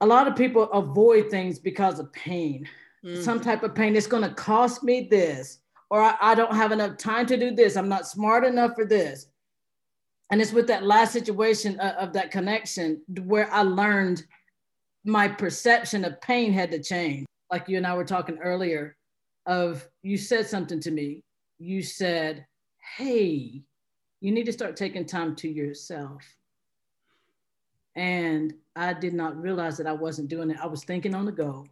a lot of people avoid things because of pain. Mm-hmm. Some type of pain. It's going to cost me this, or I, I don't have enough time to do this. I'm not smart enough for this. And it's with that last situation of, of that connection where I learned my perception of pain had to change. Like you and I were talking earlier, of you said something to me. You said, "Hey, you need to start taking time to yourself." And I did not realize that I wasn't doing it. I was thinking on the go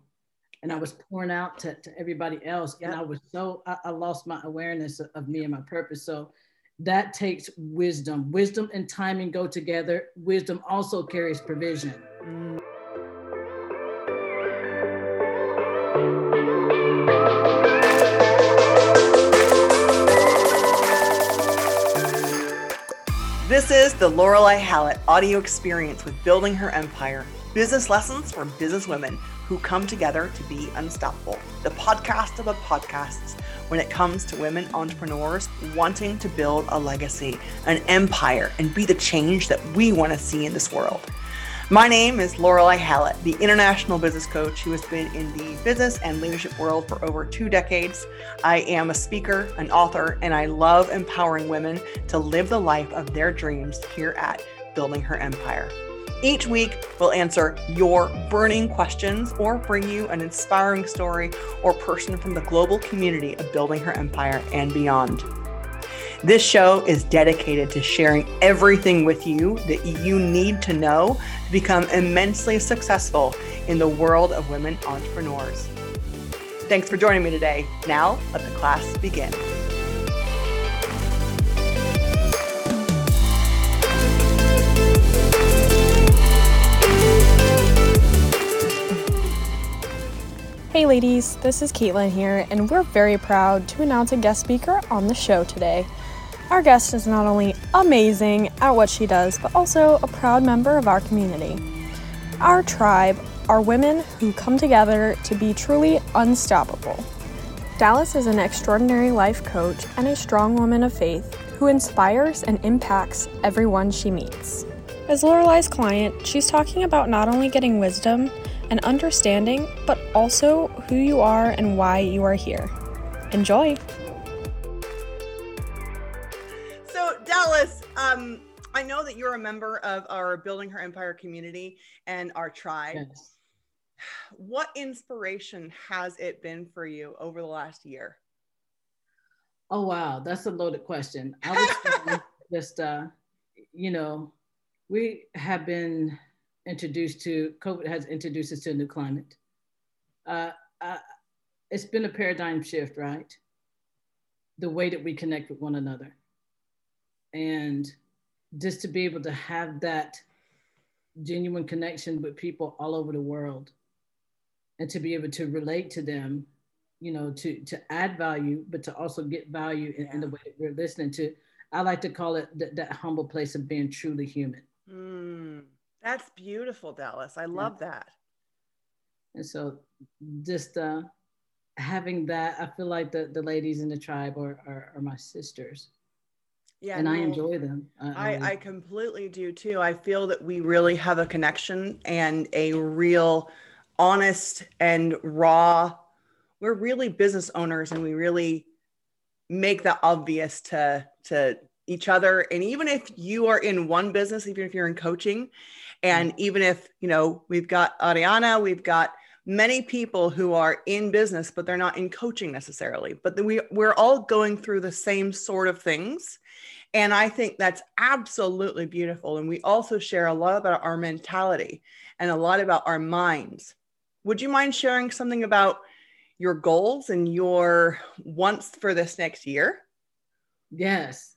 and I was pouring out to, to everybody else. And I was so, I, I lost my awareness of, of, me and my purpose. So that takes wisdom. Wisdom and timing go together. Wisdom also carries provision. Mm. This is the Lorelei Hallett audio experience with Building Her Empire business lessons for business women who come together to be unstoppable. The podcast of the podcasts when it comes to women entrepreneurs wanting to build a legacy, an empire, and be the change that we want to see in this world. My name is Lorelei Hallett, the international business coach who has been in the business and leadership world for over two decades. I am a speaker, an author, and I love empowering women to live the life of their dreams here at Building Her Empire. Each week, we'll answer your burning questions or bring you an inspiring story or person from the global community of Building Her Empire and beyond. This show is dedicated to sharing everything with you that you need to know to become immensely successful in the world of women entrepreneurs. Thanks for joining me today. Now, let the class begin. Hey ladies, this is Caitlin here, and we're very proud to announce a guest speaker on the show today. Our guest is not only amazing at what she does, but also a proud member of our community. Our tribe are women who come together to be truly unstoppable. Dallas is an extraordinary life coach and a strong woman of faith who inspires and impacts everyone she meets. As Lorelei's client, she's talking about not only getting wisdom and understanding, but also who you are and why you are here. Enjoy! That you're a member of our Building Her Empire community and our tribe. Yes. What inspiration has it been for you over the last year? Oh wow, that's a loaded question. I was just uh, you know, we have been introduced to COVID has introduced us to a new climate. Uh, uh, it's been a paradigm shift, right? The way that we connect with one another and just to be able to have that genuine connection with people all over the world and to be able to relate to them you know to to add value but to also get value in, in the way that we're listening to i like to call it th- that humble place of being truly human. Mm, that's beautiful dallas. I love yeah. that. And so just uh having that i feel like the the ladies in the tribe are are, are my sisters yeah and no, i enjoy them. I, I completely do too. I feel that we really have a connection and a real honest and raw we're really business owners and we really make that obvious to to each other. And even if you are in one business even if you're in coaching and mm-hmm. even if you know we've got ariana we've got many people who are in business but they're not in coaching necessarily but we we're all going through the same sort of things and I think that's absolutely beautiful. And we also share a lot about our mentality and a lot about our minds. Would you mind sharing something about your goals and your wants for this next year? Yes.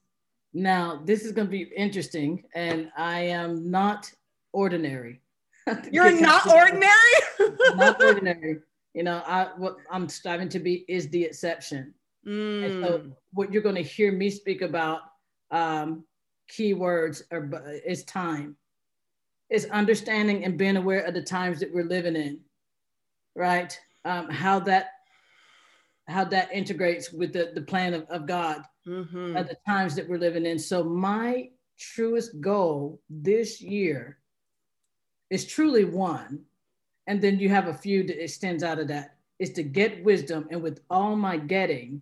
Now, this is going to be interesting, and I am not ordinary. You're not ordinary? not ordinary. You know, I what I'm striving to be is the exception. Mm. And so mm. what you're going to hear me speak about um, keywords are is time. It's understanding and being aware of the times that we're living in, right? Um, how that how that integrates with the, the plan of, of God mm-hmm. at the times that we're living in. So my truest goal this year is truly one, and then you have a few that extends out of that. Is to get wisdom, and with all my getting,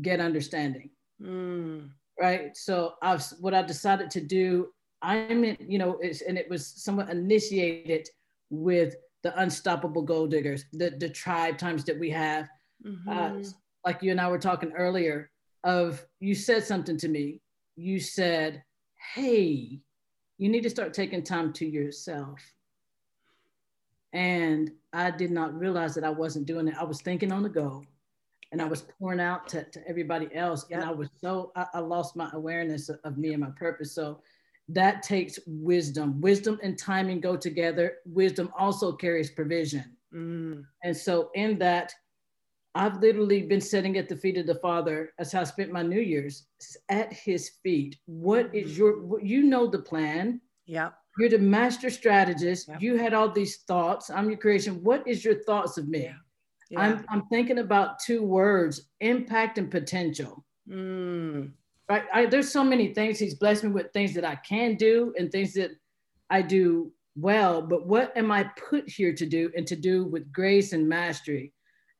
get understanding. Mm. Right. So I've what I decided to do. I'm in, you know, it's, and it was somewhat initiated with the unstoppable gold diggers, the the tribe times that we have. Mm-hmm. Uh, like you and I were talking earlier, of you said something to me. You said, "Hey, you need to start taking time to yourself." And I did not realize that I wasn't doing it. I was thinking on the go and I was pouring out to, to everybody else. And I was so, I, I lost my awareness of, of, me and my purpose. So that takes wisdom. Wisdom and timing go together. Wisdom also carries provision. Mm. And so in that, I've literally been sitting at the feet of the Father as I spent my New Year's at His feet. What is mm. your? You know the plan. Yeah. You're the master strategist. Yeah. You had all these thoughts. I'm your creation. What is your thoughts of me? Yeah. Yeah. I'm I'm thinking about two words: impact and potential. Mm. Right. I, there's so many things He's blessed me with things that I can do and things that I do well. But what am I put here to do and to do with grace and mastery?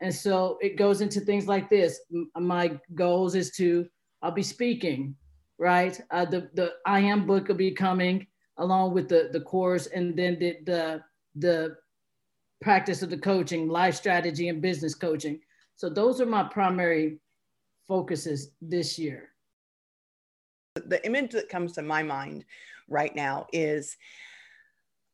And so it goes into things like this. My goals is to, I'll be speaking, right? Uh, the, the I am book will be coming along with the, the course and then the, the, the practice of the coaching, life strategy and business coaching. So those are my primary focuses this year. The image that comes to my mind right now is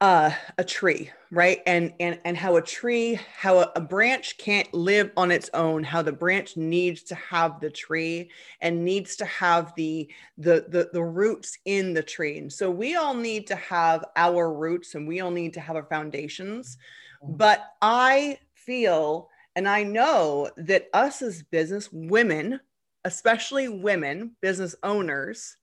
uh, a tree, right? And and and how a tree, how a, a, branch can't live on its own, how the branch needs to have the tree and needs to have the the the, the roots in the tree. And so we all need to have our roots and we all need to have our foundations. Mm-hmm. But I feel and I know that us as business women, especially women, business owners,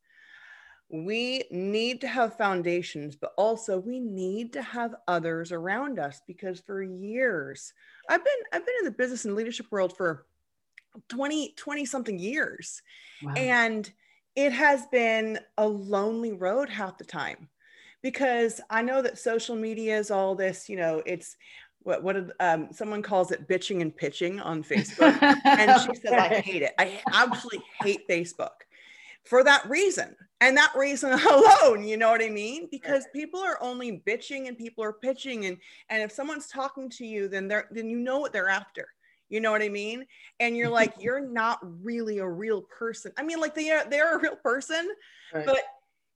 we need to have foundations, but also we need to have others around us because for years, I've been I've been in the business and leadership world for 20 20 something years. Wow. And it has been a lonely road half the time because I know that social media is all this, you know, it's what what um, someone calls it bitching and pitching on Facebook, and she says I hate it. I absolutely hate Facebook for that reason and that reason alone you know what i mean? Because people are only bitching and people are pitching and and if someone's talking to you then they're then you know what they're after you know what i mean? And you're like you're not really a real person. I mean like they are they're a real person right. but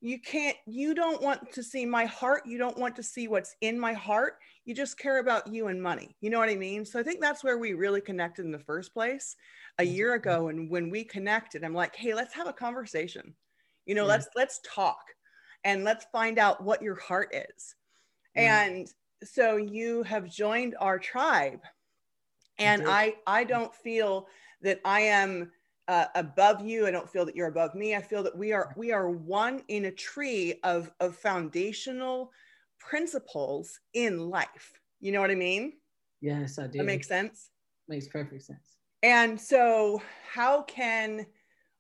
you can't you don't want to see my heart you don't want to see what's in my heart you just care about you and money you know what i mean so i think that's where we really connected in the first place a mm-hmm. year ago and when we connected i'm like hey let's have a conversation you know yeah. let's let's talk and let's find out what your heart is yeah. and so you have joined our tribe and i i don't feel that i am uh, above you i don't feel that you're above me i feel that we are we are one in a tree of of foundational principles in life you know what i mean yes i do that makes sense makes perfect sense and so how can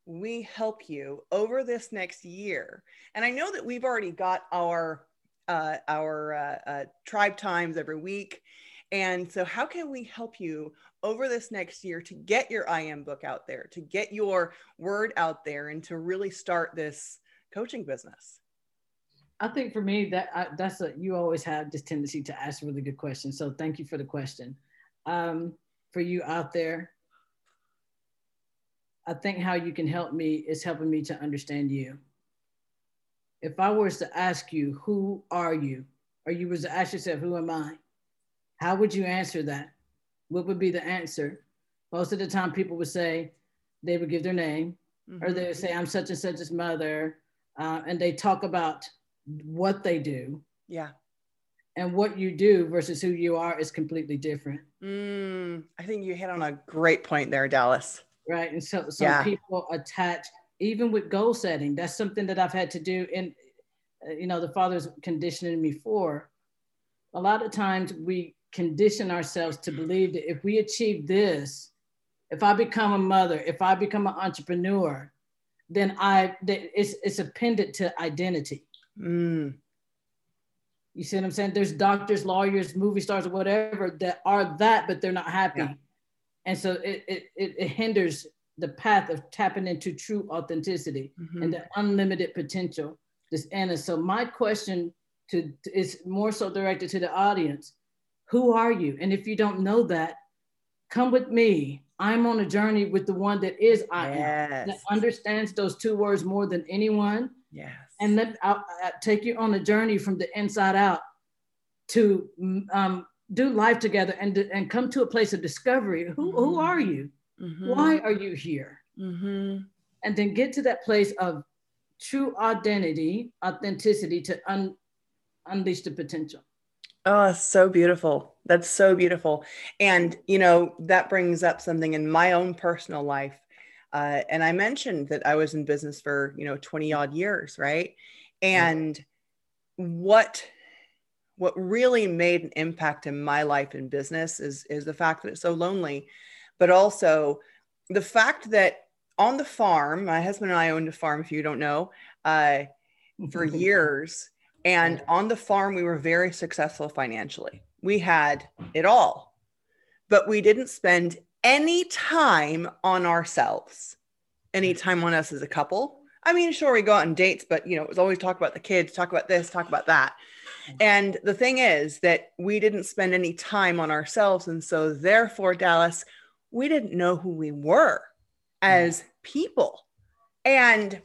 we help you over this next year? And I know that we've already got our uh, our uh, uh, tribe times every week. And so, how can we help you over this next year to get your IM book out there, to get your word out there, and to really start this coaching business? I think for me that I, that's a you always have this tendency to ask really good questions. So thank you for the question. Um, for you out there, I think how you can help me is helping me to understand you. If I was to ask you, who are you? Or you was to ask yourself, who am I? How would you answer that? What would be the answer? Most of the time, people would say they would give their name, mm-hmm. or they would say, I'm such and such's mother. Uh, and they talk about what they do. Yeah. And what you do versus who you are is completely different. Mm, I think you hit on a great point there, Dallas right? And so some yeah. people attach, even with goal setting, that's something that I've had to do. And, uh, you know, the Father's conditioning me for. A lot of times we condition ourselves to believe that if we achieve this, if I become a mother, if I become an entrepreneur, then I, it's, it's appended to identity. Mm. You see what I'm saying? There's doctors, lawyers, movie stars, or whatever that are that, but they're not happy. Yeah. And so it, it, it, hinders the path of tapping into true authenticity mm-hmm. and the unlimited potential. This Anna. So my question to is more so directed to the audience. Who are you? And if you don't know that, come with me. I'm on a journey with the one that is I yes. am, that understands those two words more than anyone. Yes. And then I'll, I'll take you on a journey from the inside out to um, do life together and, and come to a place of discovery. Who, mm-hmm. who are you? Mm-hmm. Why are you here? Mm-hmm. And then get to that place of true identity, authenticity to un, unleash the potential. Oh, so beautiful. That's so beautiful. And, you know, that brings up something in my own personal life. Uh, and I mentioned that I was in business for, you know, 20 odd years, right? And yeah. what what really made an impact in my life in business is is the fact that it's so lonely, but also the fact that on the farm, my husband and I owned a farm, if you don't know, uh, for years. And on the farm, we were very successful financially. We had it all, but we didn't spend any time on ourselves, hmm. any time on us as a couple. I mean, sure, we go out on dates, but you know, it was always talk about the kids, talk about this, talk about that. Hmm. And the thing is that we didn't spend any time on ourselves. And so, therefore, Dallas, we didn't know who we were hmm. as people. And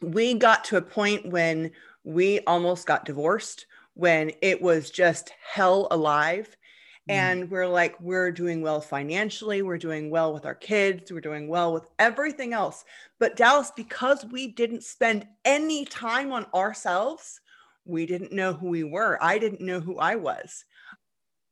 we got to a point when we almost got divorced when it was just hell alive. Mm. And we're like, we're doing well financially, we're doing well with our kids, we're doing well with everything else. But Dallas, because we didn't spend any time on ourselves, we didn't know who we were. I didn't know who I was.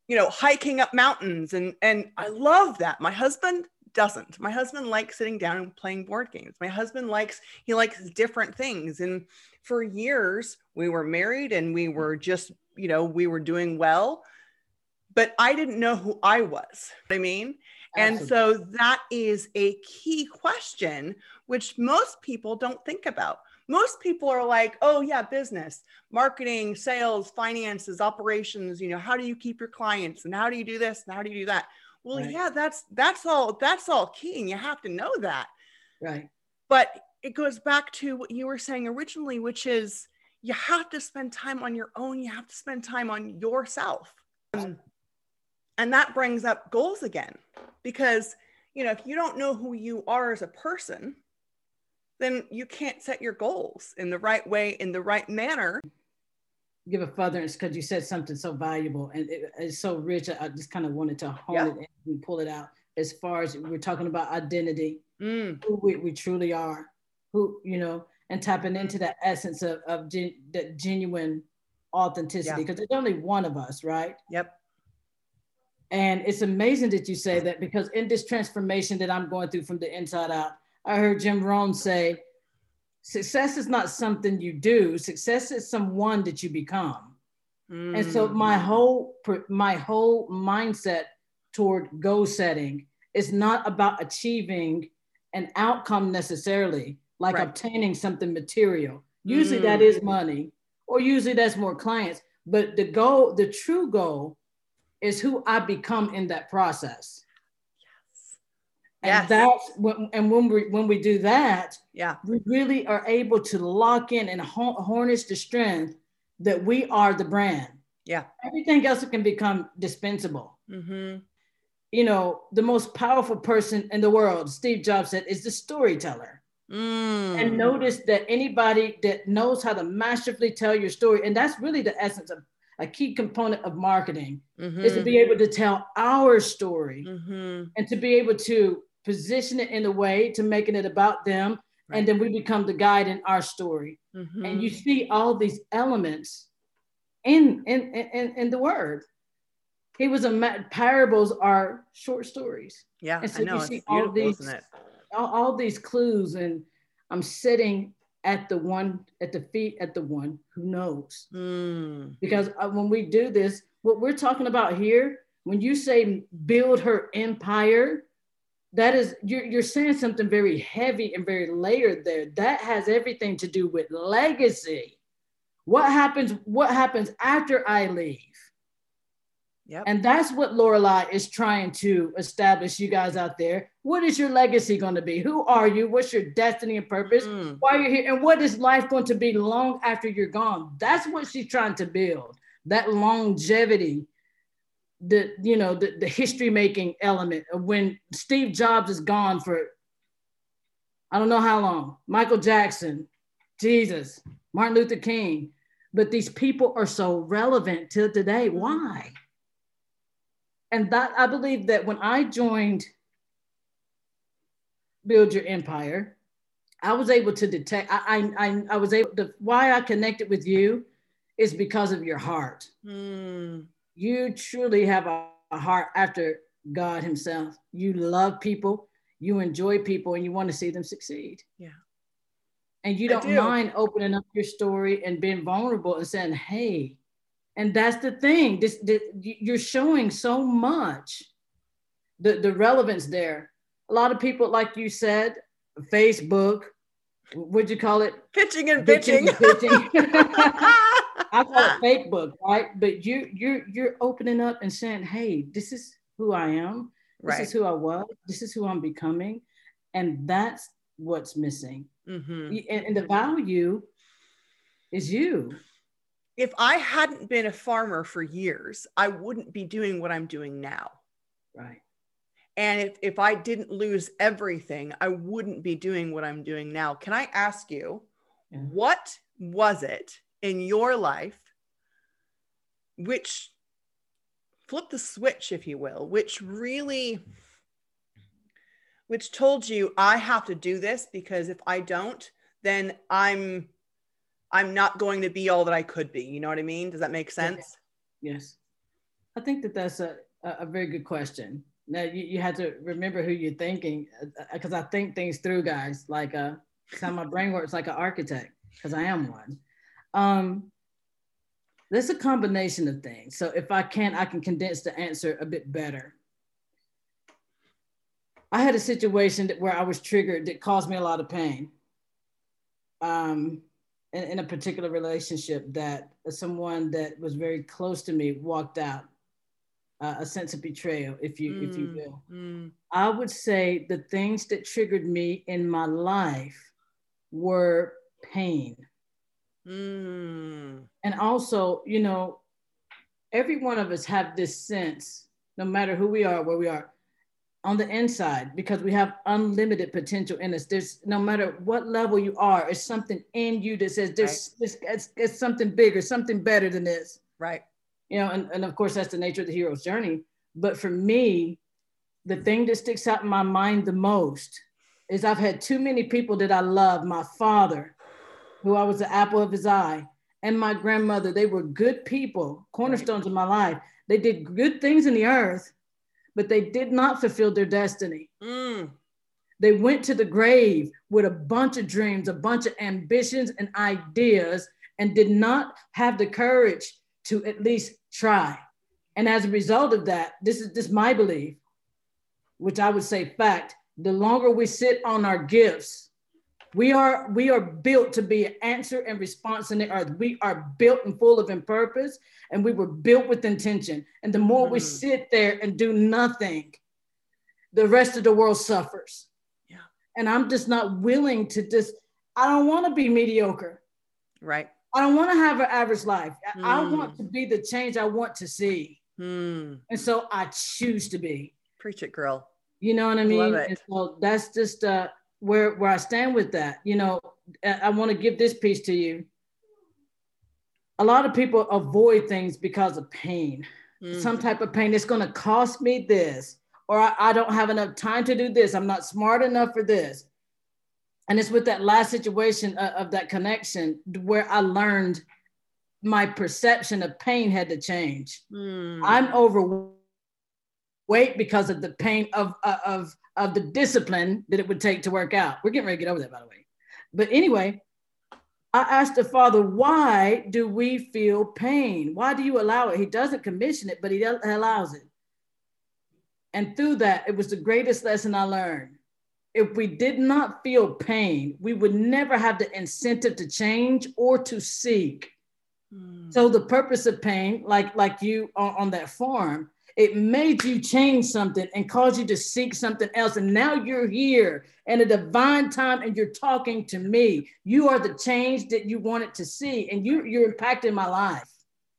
You know, hiking up mountains and and I love that. My husband doesn't. My husband likes sitting down and playing board games. My husband likes he likes different things and for years we were married and we were just, you know, we were doing well, but I didn't know who I was. I mean, Absolutely. and so that is a key question which most people don't think about. Most people are like, "Oh yeah, business, marketing, sales, finances, operations, you know, how do you keep your clients and how do you do this and how do you do that?" Well, right. yeah, that's that's all that's all key and you have to know that. Right. But it goes back to what you were saying originally, which is you have to spend time on your own. You have to spend time on yourself. Um, and that brings up goals again, because, you know, if you don't know who you are as a person, then you can't set your goals in the right way, in the right manner. Give a furtherance because you said something so valuable and it, it's so rich. I just kind of wanted to hone yeah. it and pull it out as far as we're talking about identity, mm. who we, we truly are who you know and tapping into that essence of, of gen, that genuine authenticity because yeah. there's only one of us right yep and it's amazing that you say that because in this transformation that i'm going through from the inside out i heard jim rohn say success is not something you do success is someone that you become mm. and so my mm. whole my whole mindset toward goal setting is not about achieving an outcome necessarily like right. obtaining something material. Usually mm. that is money, or usually that's more clients. But the goal, the true goal, is who I become in that process. Yes. And yes. that's when, and when we when we do that, yeah, we really are able to lock in and harness the strength that we are the brand. Yeah. Everything else can become dispensable. Mm-hmm. You know, the most powerful person in the world, Steve Jobs said, is the storyteller. Mm. And notice that anybody that knows how to masterfully tell your story, and that's really the essence of a key component of marketing, mm-hmm. is to be able to tell our story mm-hmm. and to be able to position it in a way to making it about them. Right. And then we become the guide in our story. Mm-hmm. And you see all these elements in, in, in, in the word. He was a parables are short stories. Yeah, and so I know. You see all these, all, all these clues and I'm sitting at the one at the feet at the one who knows mm. because uh, when we do this what we're talking about here when you say build her empire that is you're, you're saying something very heavy and very layered there that has everything to do with legacy What happens? What happens after I leave? Yep. And that's what Lorelei is trying to establish, you guys out there. What is your legacy going to be? Who are you? What's your destiny and purpose? Mm. Why you're here? And what is life going to be long after you're gone? That's what she's trying to build. That longevity, the you know, the, the history making element of when Steve Jobs is gone for I don't know how long. Michael Jackson, Jesus, Martin Luther King. But these people are so relevant to today. Why? And that I believe that when I joined Build Your Empire, I was able to detect. I I I was able to. Why I connected with you is because of your heart. Mm. You truly have a, a heart after God Himself. You love people. You enjoy people, and you want to see them succeed. Yeah. And you don't do. mind opening up your story and being vulnerable and saying, "Hey, and that's the thing this, this you're showing so much the, the relevance there a lot of people like you said facebook what'd you call it Pitching and Bitching bitching. and bitching. i call it fake book right but you you're you're opening up and saying hey this is who i am this right. is who i was this is who i'm becoming and that's what's missing Mhm. and, and the value is you If I hadn't been a farmer for years, I wouldn't be doing what I'm doing now. right And if, if I didn't lose everything, I wouldn't be doing what I'm doing now. Can I ask you, Yeah. what was it in your life which flipped the switch, if you will, which really which told you I have to do this because if I don't, then I'm I'm not going to be all that I could be. You know what I mean? Does that make sense? Yes. I think that that's a, a a very good question. Now you, you have to remember who you're thinking because I think things through, guys. Like uh, how my brain works like an architect because I am one. Um, there's a combination of things. So if I can, I can condense the answer a bit better. I had a situation that, where I was triggered that caused me a lot of pain. Um, in, in a particular relationship that someone that was very close to me walked out uh, a sense of betrayal if you if you Mm, will. mm, i would say the things that triggered me in my life were pain. Mm. and also you know every one of us have this sense no matter who we are where we are on the inside because we have unlimited potential in us. There's no matter what level you are it's something in you that says there's this it's, it's something bigger something better than this. Right. you know and, and of course that's the nature of the hero's journey. But for me the thing that sticks out in my mind the most is i've had too many people that i love my father who i was the apple of his eye and my grandmother. They were good people cornerstones of my life. They did good things in the earth but they did not fulfill their destiny Mm. they went to the grave with a bunch of dreams, a bunch of ambitions and ideas, and did not have the courage to at least try. And as a result of that, this is this is my belief, which I would say fact. The longer we sit on our gifts, we are we are built to be an answer and response in the earth. We are built and full of in purpose, and we were built with intention. And the more we Mhm. sit there and do nothing, the rest of the world suffers. Yeah. And I'm just not willing to just, I don't want to be mediocre. Right. I don't want to have an average life. I- I Mm. want to be the change I want to see. Mm. And so I choose to be. Preach it, girl. You know what I mean? Love it. And so that's just uh, where where I stand with that. You know, I, I want to give this piece to you. A lot of people avoid things because of pain. Mm. some type of pain. It's going to cost me this, or I, I don't have enough time to do this. I'm not smart enough for this. And it's with that last situation of, of that connection where I learned my perception of pain had to change. Mm. I'm overweight because of the pain of, of, of the discipline that it would take to work out. We're getting ready to get over that, by the way. But anyway, I asked the Father, why do we feel pain? Why do you allow it? He doesn't commission it, but he allows it. And through that, it was the greatest lesson I learned. If we did not feel pain, we would never have the incentive to change or to seek. Mm. So the purpose of pain, like like you on, on that farm, it made you change something and caused you to seek something else. And now you're here in a divine time and you're talking to me. You are the change that you wanted to see, and you you're impacting my life.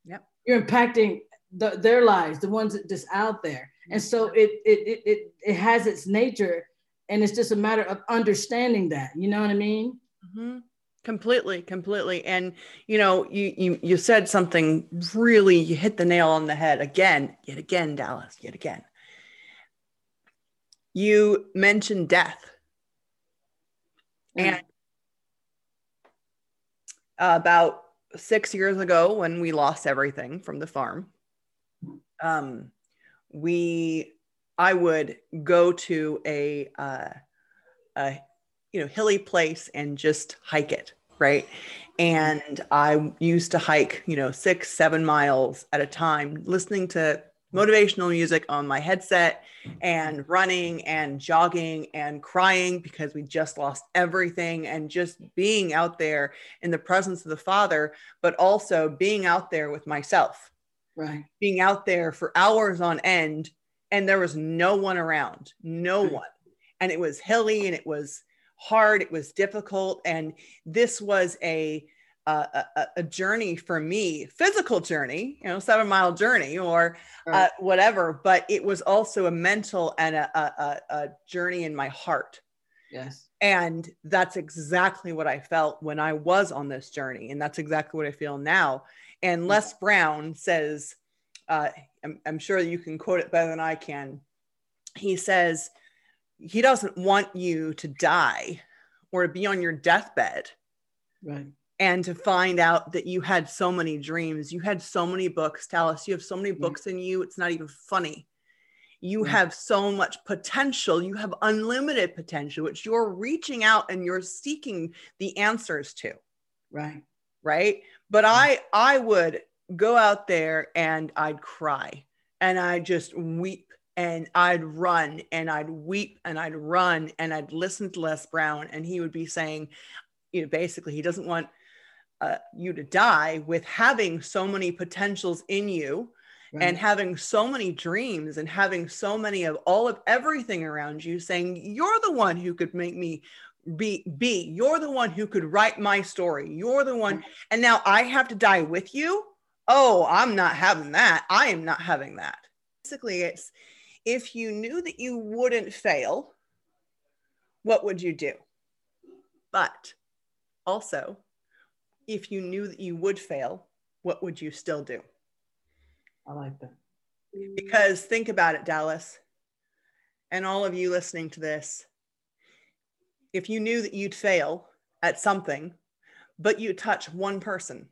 Yep. You're impacting the, their lives, the ones that just out there. And so it, it it it it has its nature, and it's just a matter of understanding that. You know what I mean? Mm-hmm. Completely, completely. And you know, you you you said something really. You hit the nail on the head again, yet again, Dallas, yet again. You mentioned death, mm-hmm. and about six years ago, when we lost everything from the farm, um, we I would go to a, uh, a you know hilly place and just hike it right? And i used to hike you know six seven miles at a time listening to motivational music on my headset and running and jogging and crying because we just lost everything and just being out there in the presence of the father but also being out there with myself. Right. Being out there for hours on end and there was no one around no right. one. And it was hilly and it was hard it was difficult and this was a a, a, journey for me physical journey you know seven mile journey or uh, right. uh, whatever but it was also a mental and a, a, a journey in my heart yes and that's exactly what i felt when i was on this journey and that's exactly what i feel now and mm. les brown says uh, I'm, I'm sure you can quote it better than i can he says he doesn't want you to die or to be on your deathbed. Right. And to find out that you had so many dreams you had so many books Dallas, you have so many books in you it's not even funny. You yeah. have so much potential you have unlimited potential which you're reaching out and you're seeking the answers to. Right. Right? But yeah. i i would go out there and i'd cry and i just weep and I'd run and I'd weep and I'd run and I'd listen to Les Brown and he would be saying, you know, basically he doesn't want uh, you to die with having so many potentials in you right. and having so many dreams and having so many of all of everything around you saying you're the one who could make me be be. You're the one who could write my story. You're the one and now i have to die with you? Oh i'm not having that. I am not having that. Basically it's if you knew that you wouldn't fail, what would you do? But also, if you knew that you would fail, what would you still do? I like that. Because think about it, Dallas, and all of you listening to this. If you knew that you'd fail at something, but you touch one person,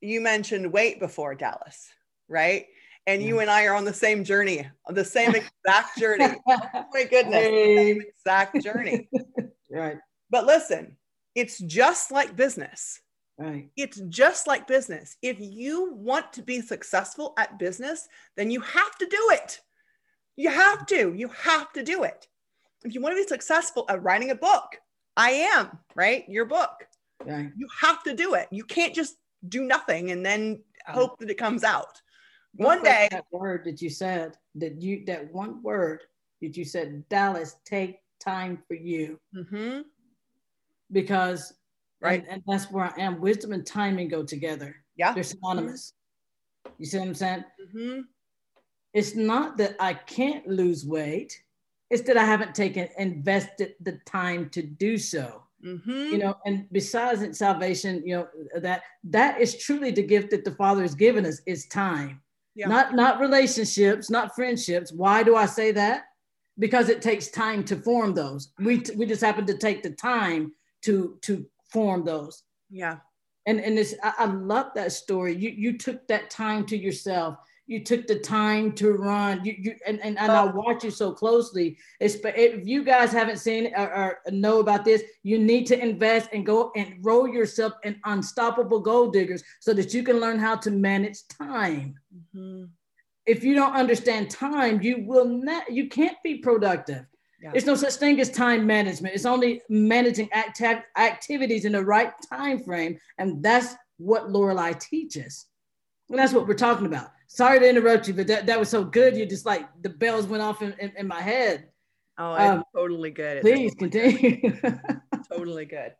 you mentioned weight before, Dallas, right? And you and I are on the same journey, the same exact journey. oh my goodness, same exact journey. right. But listen, it's just like business. Right. It's just like business. If you want to be successful at business, then you have to do it. You have to. You have to do it. If you want to be successful at writing a book, I am, right? Your book. Right. You have to do it. You can't just do nothing and then hope that it comes out one day that word that you said that you that one word that you said dallas take time for you. Mm-hmm. because right. and, and, that's where i am. Wisdom and timing go together. Yeah. They're synonymous. Mm-hmm. you see what i'm saying? Mm-hmm. it's not that i can't lose weight. It's that i haven't taken invested the time to do so. Mm-hmm. you know and besides salvation you know that that is truly the gift that the father has given us is time yeah. not not relationships, not friendships. Why do I say that? Because it takes time to form those. We we just happen to take the time to to form those. Yeah. And and this I, I love that story. You you took that time to yourself you took the time to run you, you and, and, and i watch you so closely it's, if you guys haven't seen or, or, know about this you need to invest and go and roll yourself in unstoppable gold diggers so that you can learn how to manage time mm-hmm. if you don't understand time you will not you can't be productive yeah. There's no such thing as time management. It's only managing acti- activities in the right time frame, and that's what Lorelei teaches. And that's what we're talking about. Sorry to interrupt you, but that, that was so good. You just like the bells went off in, in, in my head. Oh, it's um, totally good. Please continue. totally good.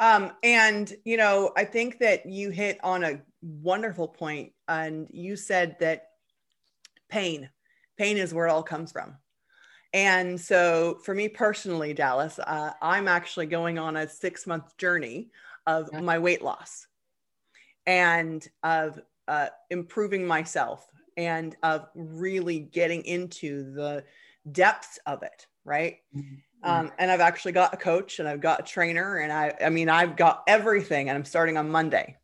Um, and you know, I think that you hit on a wonderful point, and you said that pain, pain is where it all comes from. And so, for me personally, Dallas, uh, I'm actually going on a six month journey of my weight loss and of uh, improving myself and of really getting into the depths of it, right? Mm-hmm. Um, and I've actually got a coach and I've got a trainer and I, I mean, I've got everything and I'm starting on Monday.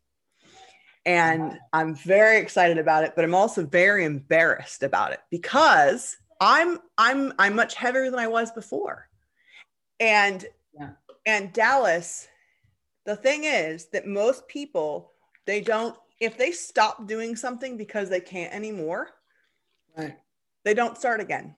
And I'm very excited about it, but I'm also very embarrassed about it because I'm I'm I'm much heavier than I was before. And yeah. and Dallas, the thing is that most people they don't if they stop doing something because they can't anymore, right. they don't start again.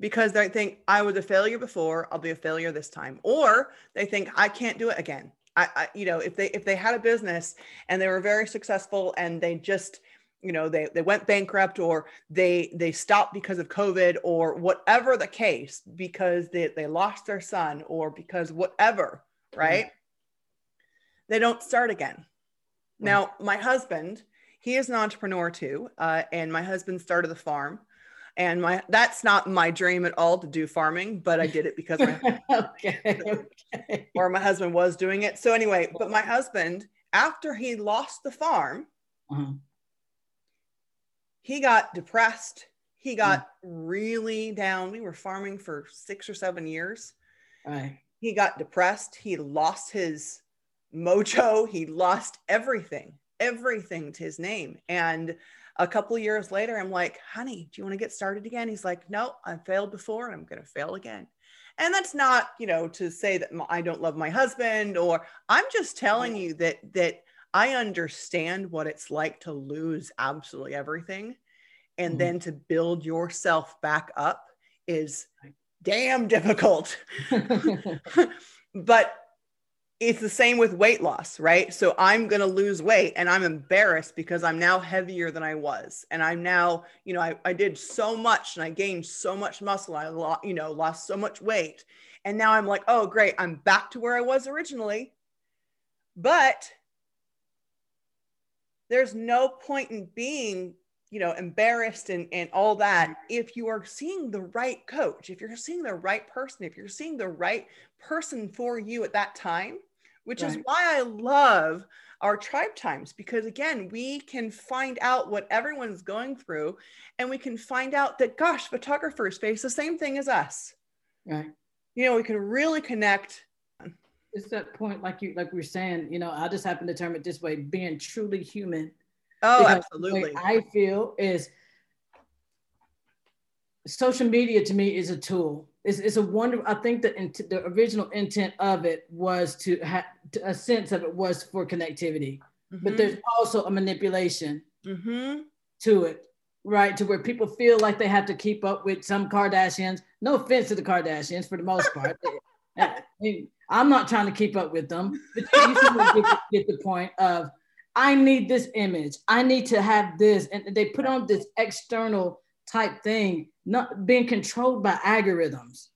Because they think I was a failure before, I'll be a failure this time. Or they think I can't do it again. I, I you know, if they if they had a business and they were very successful and they just you know they, they went bankrupt or they they stopped because of covid or whatever the case because they, they lost their son or because whatever right mm-hmm. They don't start again mm-hmm. now my husband he is an entrepreneur too uh, and my husband started the farm and my that's not my dream at all to do farming but i did it because my okay, okay. or my husband was doing it so anyway but my husband after he lost the farm uh-huh he got depressed. He got mm. really down. We were farming for six or seven years. Right. He got depressed. He lost his mojo. He lost everything, everything to his name. And a couple years later, I'm like, honey, do you want to get started again? He's like, no, I failed before and I'm going to fail again. And that's not, you know, to say that I don't love my husband or I'm just telling you that, that I understand what it's like to lose absolutely everything. And mm-hmm. then to build yourself back up is damn difficult. but it's the same with weight loss, right? So I'm going to lose weight and I'm embarrassed because I'm now heavier than I was. And I'm now, you know, I, I did so much and I gained so much muscle. I lost, you know, lost so much weight. And now I'm like, oh, great. I'm back to where I was originally. But there's no point in being you know embarrassed and, and all that if you are seeing the right coach if you're seeing the right person if you're seeing the right person for you at that time which right. is why i love our tribe times because again we can find out what everyone's going through and we can find out that gosh photographers face the same thing as us. Right. You know we can really connect. It's that point like you like we are saying you know i just happen to term it this way being truly human. Oh absolutely. I feel is social media to me is a tool it's, it's a wonder i think that int- the original intent of it was to have a sense of it was for connectivity mm-hmm. but there's also a manipulation mm-hmm. to it right to where people feel like they have to keep up with some kardashians no offense to the kardashians for the most part I'm not trying to keep up with them, but you get, get the point of I need this image. I need to have this. And they put on this external type thing, not being controlled by algorithms.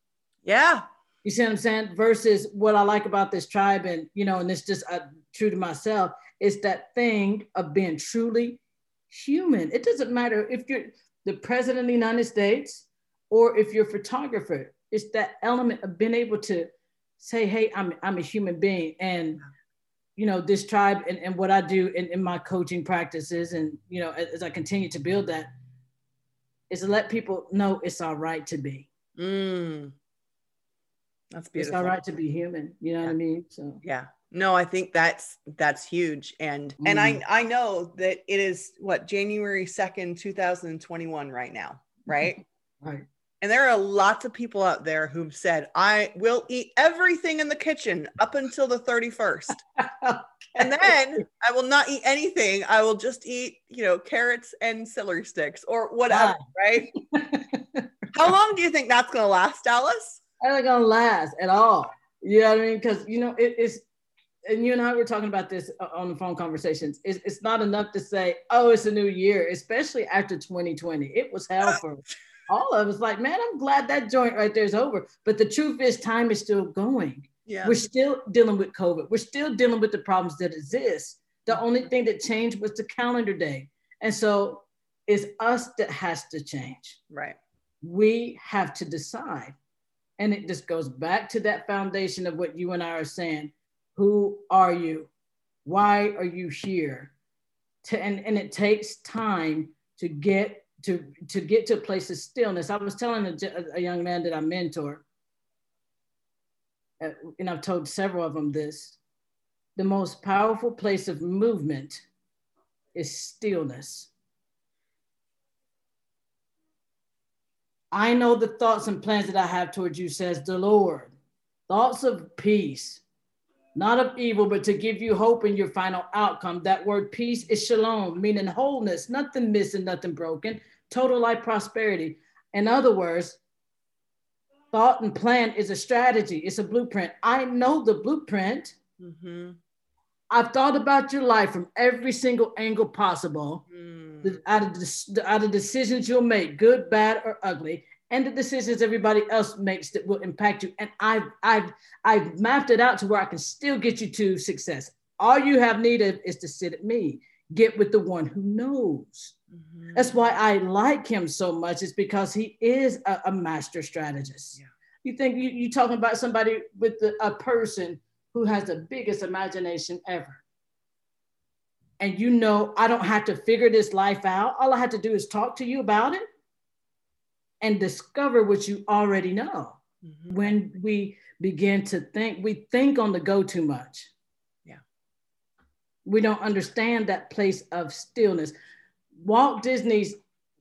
Yeah. You see what I'm saying? Versus what I like about this tribe, and you know, and it's just uh, true to myself, is that thing of being truly human. It doesn't matter if you're the president of the United States or if you're a photographer. It's that element of being able to say, hey, I'm, I'm a human being. And, you know, this tribe and, and what I do in, in my coaching practices and, you know, as, as I continue to build that is to let people know it's all right to be. Mm. That's beautiful. It's all right to be human. You know yeah. what I mean? So yeah. No, I think that's that's huge. And mm. and I mm. I know that it is what January 2nd, 2021 right now, right? right. And there are lots of people out there who've said, I will eat everything in the kitchen up until the 31st. And then I will not eat anything. I will just eat, you know, carrots and celery sticks or whatever, right? How long do you think that's going to last, Dallas? It's not going to last at all. You know what I mean? Because, you know, it is, and you and I were talking about this uh, on the phone conversations. It's, it's not enough to say, oh, it's a new year, especially after 2020. It was hell for all of us. Like, man, I'm glad that joint right there is over. But the truth is, time is still going. Yeah. We're still dealing with COVID. We're still dealing with the problems that exist. The mm-hmm. only thing that changed was the calendar day. And so it's us that has to change. Right. We have to decide. And it just goes back to that foundation of what you and I are saying. Who are you? Why are you here? To, and, and it takes time to get to, to get to a place of stillness. I was telling a, a young man that I mentor, Uh, and I've told several of them this the most powerful place of movement is stillness. I know the thoughts and plans that I have towards you, says the Lord. Thoughts of peace, not of evil, but to give you hope in your final outcome. That word peace is shalom, meaning wholeness, nothing missing, nothing broken, total life prosperity. In other words, thought and plan is a strategy, it's a blueprint. I know the blueprint. Mm-hmm. I've thought about your life from every single angle possible, mm. out, of the, out of decisions you'll make, good, bad, or ugly, and the decisions everybody else makes that will impact you. And I've I've I've mapped it out to where I can still get you to success. All you have needed is to sit at me, get with the one who knows. Mm-hmm. That's why I like him so much. It's because he is a, a master strategist. Yeah. You think you you talking about somebody with the, a person who has the biggest imagination ever. And you know, I don't have to figure this life out. All I have to do is talk to you about it and discover what you already know. Mm-hmm. When we begin to think, we think on the go too much. Yeah. We don't understand that place of stillness. Walt Disney's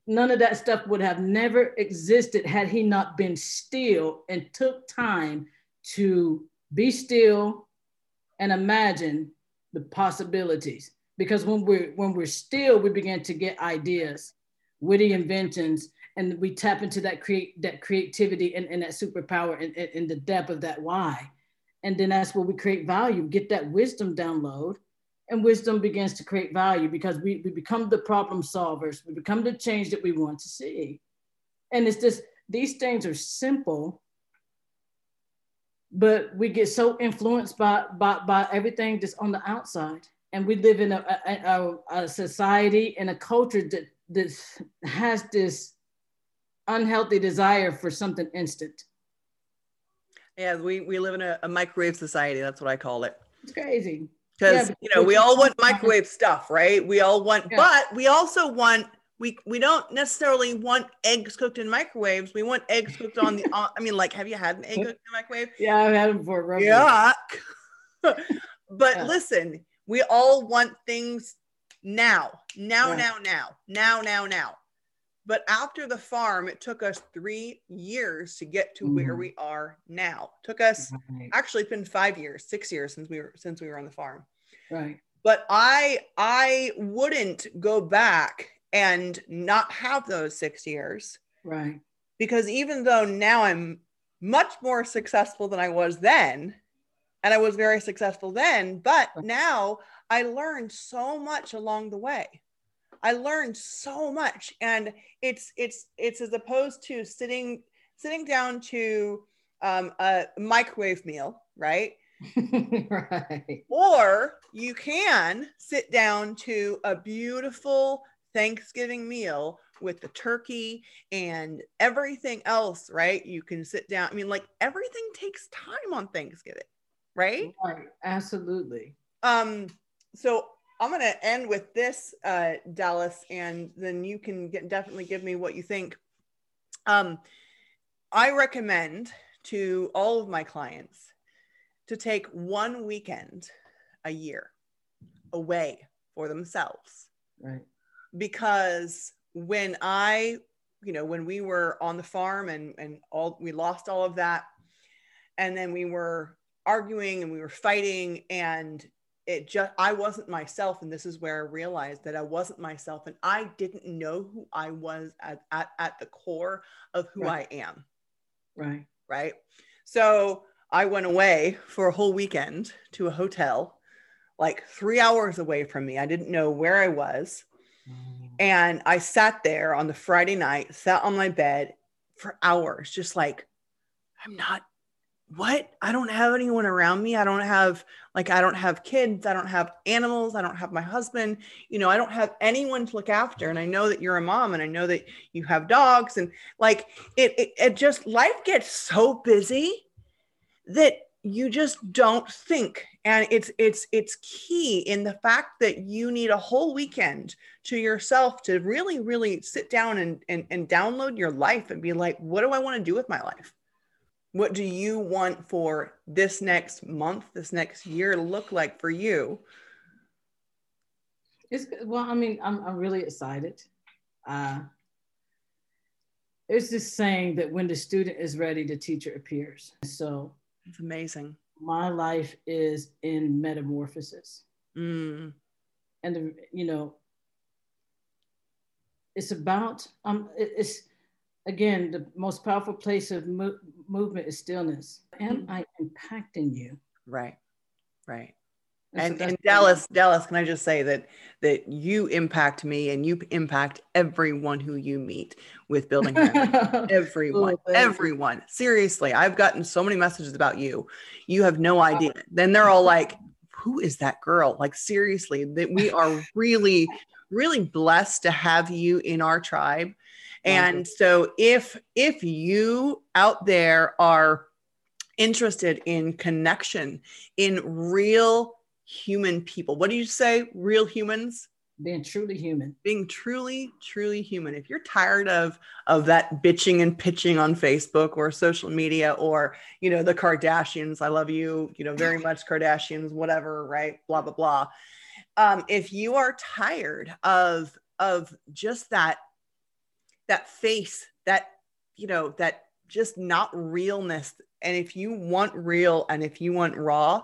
none of that stuff would have never existed had he not been still and took time to be still and imagine the possibilities. Because when we're when we're still, we begin to get ideas, witty inventions, and we tap into that create that creativity and, and that superpower and, and, the depth of that why. And then that's where we create value, get that wisdom download, and wisdom begins to create value because we, we become the problem solvers, we become the change that we want to see. And it's just these things are simple, but we get so influenced by by, by everything that's on the outside. And we live in a, a, a society and a culture that that has this unhealthy desire for something instant. Yeah we, we live in a, a microwave society. That's what i call it. It's crazy because yeah, you know we all want microwave stuff right we all want yeah. but we also want we we don't necessarily want eggs cooked in microwaves. We want eggs cooked on the. I mean, like, have you had an egg cooked in a microwave? Yeah, I've had them before. Yeah. but yeah. listen, we all want things now, now, now, now, now, now, now. But after the farm, it took us three years to get to mm-hmm. where we are now. It took us right. actually it's been five years, six years since we were since we were on the farm. Right. But I I wouldn't go back and not have those six years. Right. Because even though now I'm much more successful than I was then, and I was very successful then, but now I learned so much along the way. I learned so much and it's it's it's as opposed to sitting sitting down to um, a microwave meal, right? right. Or you can sit down to a beautiful Thanksgiving meal with the turkey and everything else, right? You can sit down. I mean, like everything takes time on Thanksgiving, right? Right. Absolutely. Um, so I'm gonna end with this, uh, Dallas, and then you can get definitely give me what you think. Um, I recommend to all of my clients to take one weekend a year away for themselves. Right because when I, you know, when we were on the farm and and all we lost all of that, and then we were arguing and we were fighting and it just I wasn't myself and this is where I realized that I wasn't myself and I didn't know who I was at at, at the core of who right. I am. Right. Right. So I went away for a whole weekend to a hotel, like three hours away from me. I didn't know where I was. Mm. And I sat there on the Friday night, sat on my bed for hours, just like, I'm not what? I don't have anyone around me. I don't have like i don't have kids. I don't have animals. I don't have my husband. You know i don't have anyone to look after. And i know that you're a mom and i know that you have dogs. And like it it, it just life gets so busy that you just don't think. And it's it's it's key in the fact that you need a whole weekend to yourself to really really sit down and and, and download your life and be like what do i want to do with my life what do you want for this next month this next year to look like for you? It's well i mean i'm, I'm really excited. Uh it's just saying that when the student is ready the teacher appears. So it's amazing. my life is in metamorphosis. Mm. and you know it's about um it's again, the most powerful place of mo- movement is stillness. Am. I impacting you? Right, right. And, and, and Dallas, Dallas, can I just say that that you impact me and you impact everyone who you meet with building everyone, everyone. Seriously, I've gotten so many messages about you. You have no idea. Then they're all like, "Who is that girl?" Like seriously, that we are really, really blessed to have you in our tribe and so if if you out there are interested in connection in real human people, what do you say? Real humans? Being truly human. Being truly, truly human. If you're tired of of that bitching and pitching on Facebook or social media or you know the Kardashians, I love you, you know, very much Kardashians, whatever, right? Blah blah blah. Um, if you are tired of of just that that face, that, you know, that just not realness. And if you want real and if you want raw,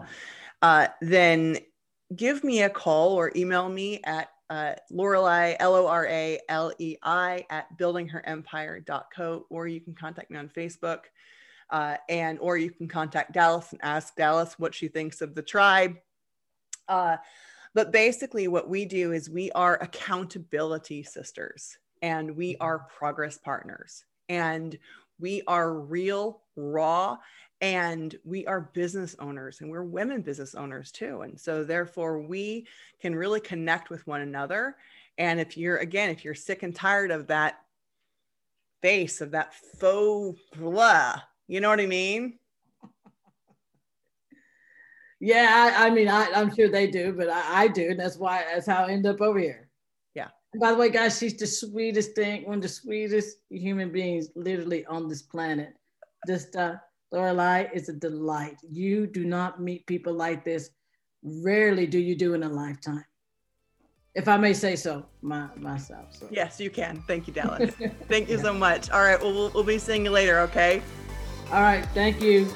uh, then give me a call or email me at uh, Loralei, L O R A L E I, at buildingherempire.co, or you can contact me on Facebook. Uh, and or you can contact Dallas and ask Dallas what she thinks of the tribe. Uh, but basically, what we do is we are accountability sisters and we mm-hmm. are progress partners and we are real, raw, and we are business owners and we're women business owners too. And so, therefore, we can really connect with one another. And if you're, again, if you're sick and tired of that face, of that faux blah, you know what I mean? Yeah, I, I mean, I, am sure they do, but I, I do. And that's why, that's how I end up over here. By the way, guys, she's the sweetest thing, one of the sweetest human beings literally on this planet. Just uh, Loralei is a delight. You do not meet people like this. Rarely do you do in a lifetime. If I may say so, my, myself. So. Yes, you can. Thank you, Dallas. Thank you yeah. so much. All right, well, well, we'll be seeing you later, okay? All right, thank you.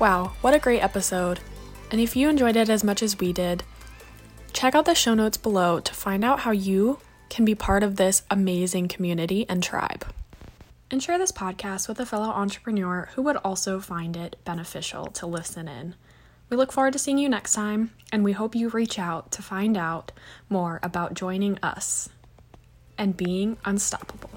Wow, what a great episode. And if you enjoyed it as much as we did, check out the show notes below to find out how you can be part of this amazing community and tribe. And share this podcast with a fellow entrepreneur who would also find it beneficial to listen in. We look forward to seeing you next time, and we hope you reach out to find out more about joining us and being unstoppable.